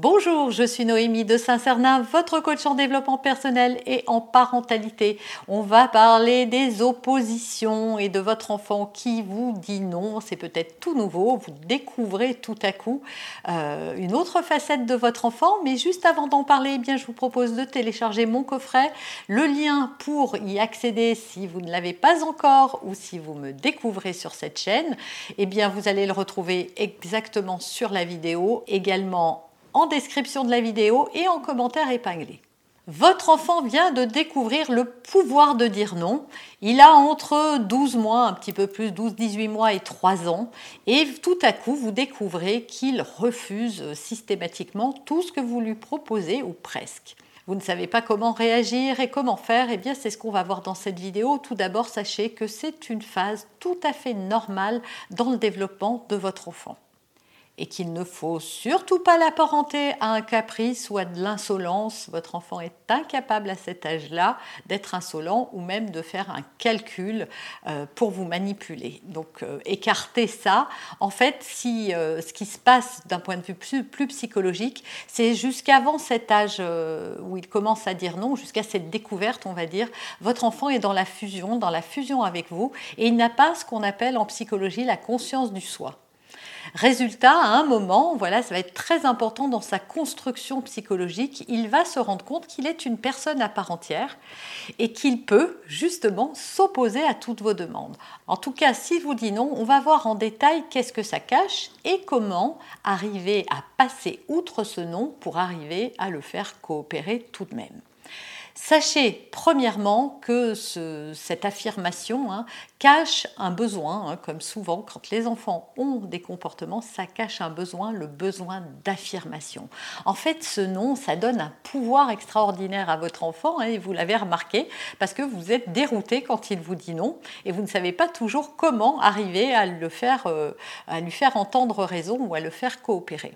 Bonjour, je suis Noémie de Saint-Cernin, votre coach en développement personnel et en parentalité. On va parler des oppositions et de votre enfant qui vous dit non. C'est peut-être tout nouveau. Vous découvrez tout à coup euh, une autre facette de votre enfant. Mais juste avant d'en parler, eh bien, je vous propose de télécharger mon coffret. Le lien pour y accéder, si vous ne l'avez pas encore ou si vous me découvrez sur cette chaîne, eh bien, vous allez le retrouver exactement sur la vidéo, également en description de la vidéo et en commentaire épinglé. Votre enfant vient de découvrir le pouvoir de dire non. Il a entre 12 mois, un petit peu plus, 12-18 mois et 3 ans. Et tout à coup, vous découvrez qu'il refuse systématiquement tout ce que vous lui proposez, ou presque. Vous ne savez pas comment réagir et comment faire, eh bien c'est ce qu'on va voir dans cette vidéo. Tout d'abord, sachez que c'est une phase tout à fait normale dans le développement de votre enfant et qu'il ne faut surtout pas l'apparenter à un caprice ou à de l'insolence. Votre enfant est incapable à cet âge-là d'être insolent ou même de faire un calcul euh, pour vous manipuler. Donc euh, écartez ça. En fait, si euh, ce qui se passe d'un point de vue plus, plus psychologique, c'est jusqu'avant cet âge où il commence à dire non, jusqu'à cette découverte, on va dire, votre enfant est dans la fusion, dans la fusion avec vous, et il n'a pas ce qu'on appelle en psychologie la conscience du soi. Résultat, à un moment, voilà, ça va être très important dans sa construction psychologique, il va se rendre compte qu'il est une personne à part entière et qu'il peut justement s'opposer à toutes vos demandes. En tout cas, s'il vous dit non, on va voir en détail qu'est-ce que ça cache et comment arriver à passer outre ce non pour arriver à le faire coopérer tout de même. Sachez premièrement que cette affirmation hein, cache un besoin, hein, comme souvent quand les enfants ont des comportements, ça cache un besoin, le besoin d'affirmation. En fait, ce nom, ça donne un pouvoir extraordinaire à votre enfant, hein, et vous l'avez remarqué, parce que vous êtes dérouté quand il vous dit non, et vous ne savez pas toujours comment arriver à, le faire, euh, à lui faire entendre raison ou à le faire coopérer.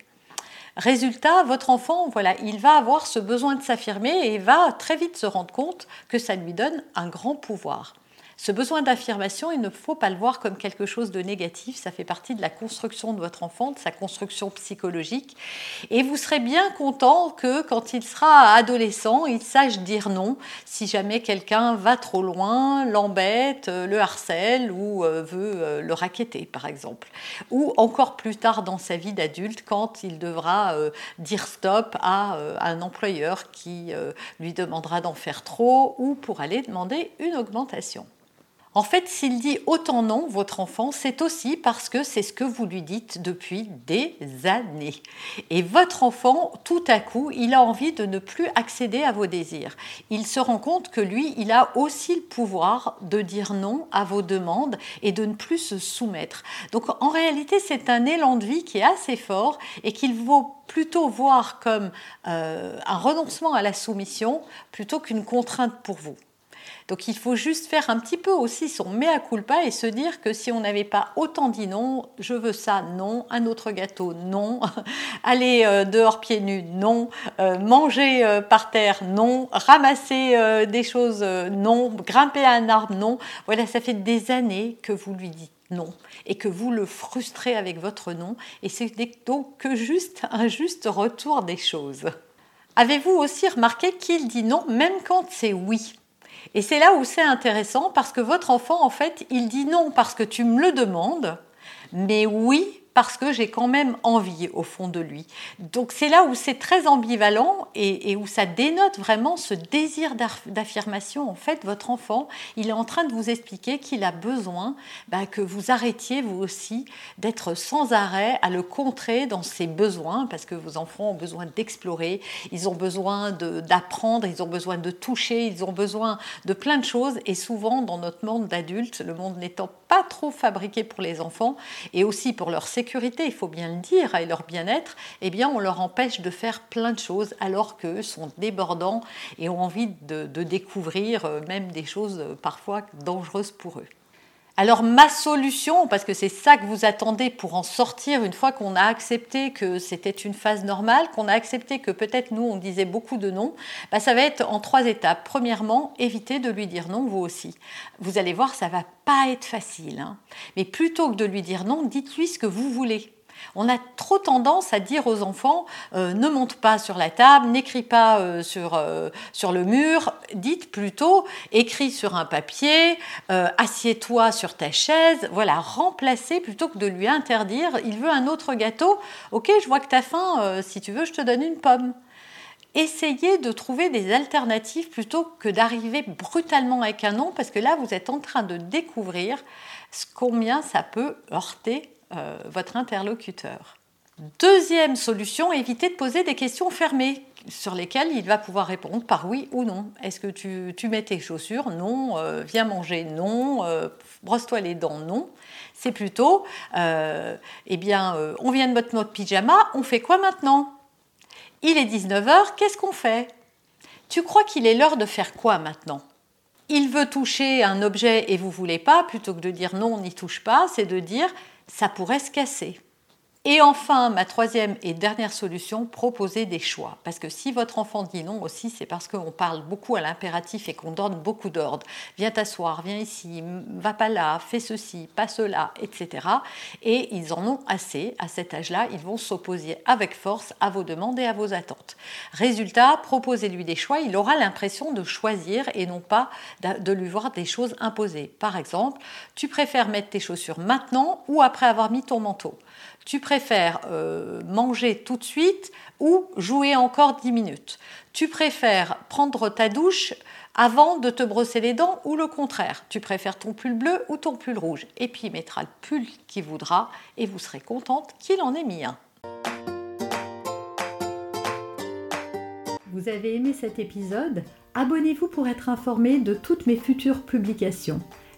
Résultat, votre enfant, voilà, il va avoir ce besoin de s'affirmer et va très vite se rendre compte que ça lui donne un grand pouvoir. Ce besoin d'affirmation, il ne faut pas le voir comme quelque chose de négatif, ça fait partie de la construction de votre enfant, de sa construction psychologique. Et vous serez bien content que quand il sera adolescent, il sache dire non si jamais quelqu'un va trop loin, l'embête, euh, le harcèle ou euh, veut euh, le raqueter, par exemple. Ou encore plus tard dans sa vie d'adulte, quand il devra dire stop à un employeur qui lui demandera d'en faire trop ou pour aller demander une augmentation. En fait, s'il dit autant non, votre enfant, c'est aussi parce que c'est ce que vous lui dites depuis des années. Et votre enfant, tout à coup, il a envie de ne plus accéder à vos désirs. Il se rend compte que lui, il a aussi le pouvoir de dire non à vos demandes et de ne plus se soumettre. Donc en réalité, c'est un élan de vie qui est assez fort et qu'il vaut plutôt voir comme euh, un renoncement à la soumission plutôt qu'une contrainte pour vous. Donc il faut juste faire un petit peu aussi son mea culpa et se dire que si on n'avait pas autant dit non, je veux ça, non, un autre gâteau, non, aller euh, dehors pieds nus, non, euh, manger euh, par terre, non, ramasser des choses, non, grimper à un arbre, non. Voilà, ça fait des années que vous lui dites non et que vous le frustrez avec votre non et c'est donc que juste un juste retour des choses. Avez-vous aussi remarqué qu'il dit non même quand c'est oui? Et c'est là où c'est intéressant parce que votre enfant, en fait, il dit non parce que tu me le demandes, mais oui parce que j'ai quand même envie au fond de lui. Donc c'est là où c'est très ambivalent et, où ça dénote vraiment ce désir d'affirmation. En fait, votre enfant, il est en train de vous expliquer qu'il a besoin bah, que vous arrêtiez vous aussi d'être sans arrêt à le contrer dans ses besoins, parce que vos enfants ont besoin d'explorer, ils ont besoin d'apprendre, ils ont besoin de toucher, ils ont besoin de plein de choses. Et souvent, dans notre monde d'adultes, le monde n'étant pas trop fabriqué pour les enfants et aussi pour leur sécurité, il faut bien le dire, et leur bien-être, eh bien, on leur empêche de faire plein de choses alors qu'eux sont débordants et ont envie de, de découvrir euh, même des choses euh, parfois dangereuses pour eux. Alors ma solution, parce que c'est ça que vous attendez pour en sortir une fois qu'on a accepté que c'était une phase normale, qu'on a accepté que peut-être nous on disait beaucoup de non, bah, ça va être en trois étapes. Premièrement, évitez de lui dire non vous aussi. Vous allez voir, ça va pas être facile. Hein. Mais plutôt que de lui dire non, dites-lui ce que vous voulez. On a trop tendance à dire aux enfants euh, ne monte pas sur la table, n'écris pas euh, sur, euh, sur le mur, dites plutôt écris sur un papier, assieds-toi sur ta chaise, voilà, remplacer plutôt que de lui interdire il veut un autre gâteau, ok, je vois que tu as faim, si tu veux, je te donne une pomme. Essayez de trouver des alternatives plutôt que d'arriver brutalement avec un non, parce que là, vous êtes en train de découvrir combien ça peut heurter euh, votre interlocuteur. Deuxième solution, évitez de poser des questions fermées sur lesquelles il va pouvoir répondre par oui ou non. Est-ce que tu, mets tes chaussures? Non. Euh, viens manger? Non. Euh, brosse-toi les dents? Non. C'est plutôt, eh bien, on vient de mettre notre pyjama, on fait quoi maintenant? Il est 19h, qu'est-ce qu'on fait? Tu crois qu'il est l'heure de faire quoi maintenant? Il veut toucher un objet et vous voulez pas, plutôt que de dire non, on n'y touche pas, c'est de dire ça pourrait se casser. Et enfin, ma troisième et dernière solution, proposer des choix. Parce que si votre enfant dit non aussi, c'est parce qu'on parle beaucoup à l'impératif et qu'on donne beaucoup d'ordres. Viens t'asseoir, viens ici, va pas là, fais ceci, pas cela, etc. Et ils en ont assez. À cet âge-là, ils vont s'opposer avec force à vos demandes et à vos attentes. Résultat, proposez-lui des choix. Il aura l'impression de choisir et non pas de lui voir des choses imposées. Par exemple, tu préfères mettre tes chaussures maintenant ou après avoir mis ton manteau? Tu préfères euh, manger tout de suite ou jouer encore 10 minutes? Tu préfères prendre ta douche avant de te brosser les dents ou le contraire? Tu préfères ton pull bleu ou ton pull rouge? Et puis il mettra le pull qu'il voudra et vous serez contente qu'il en ait mis un. Vous avez aimé cet épisode? Abonnez-vous pour être informé de toutes mes futures publications.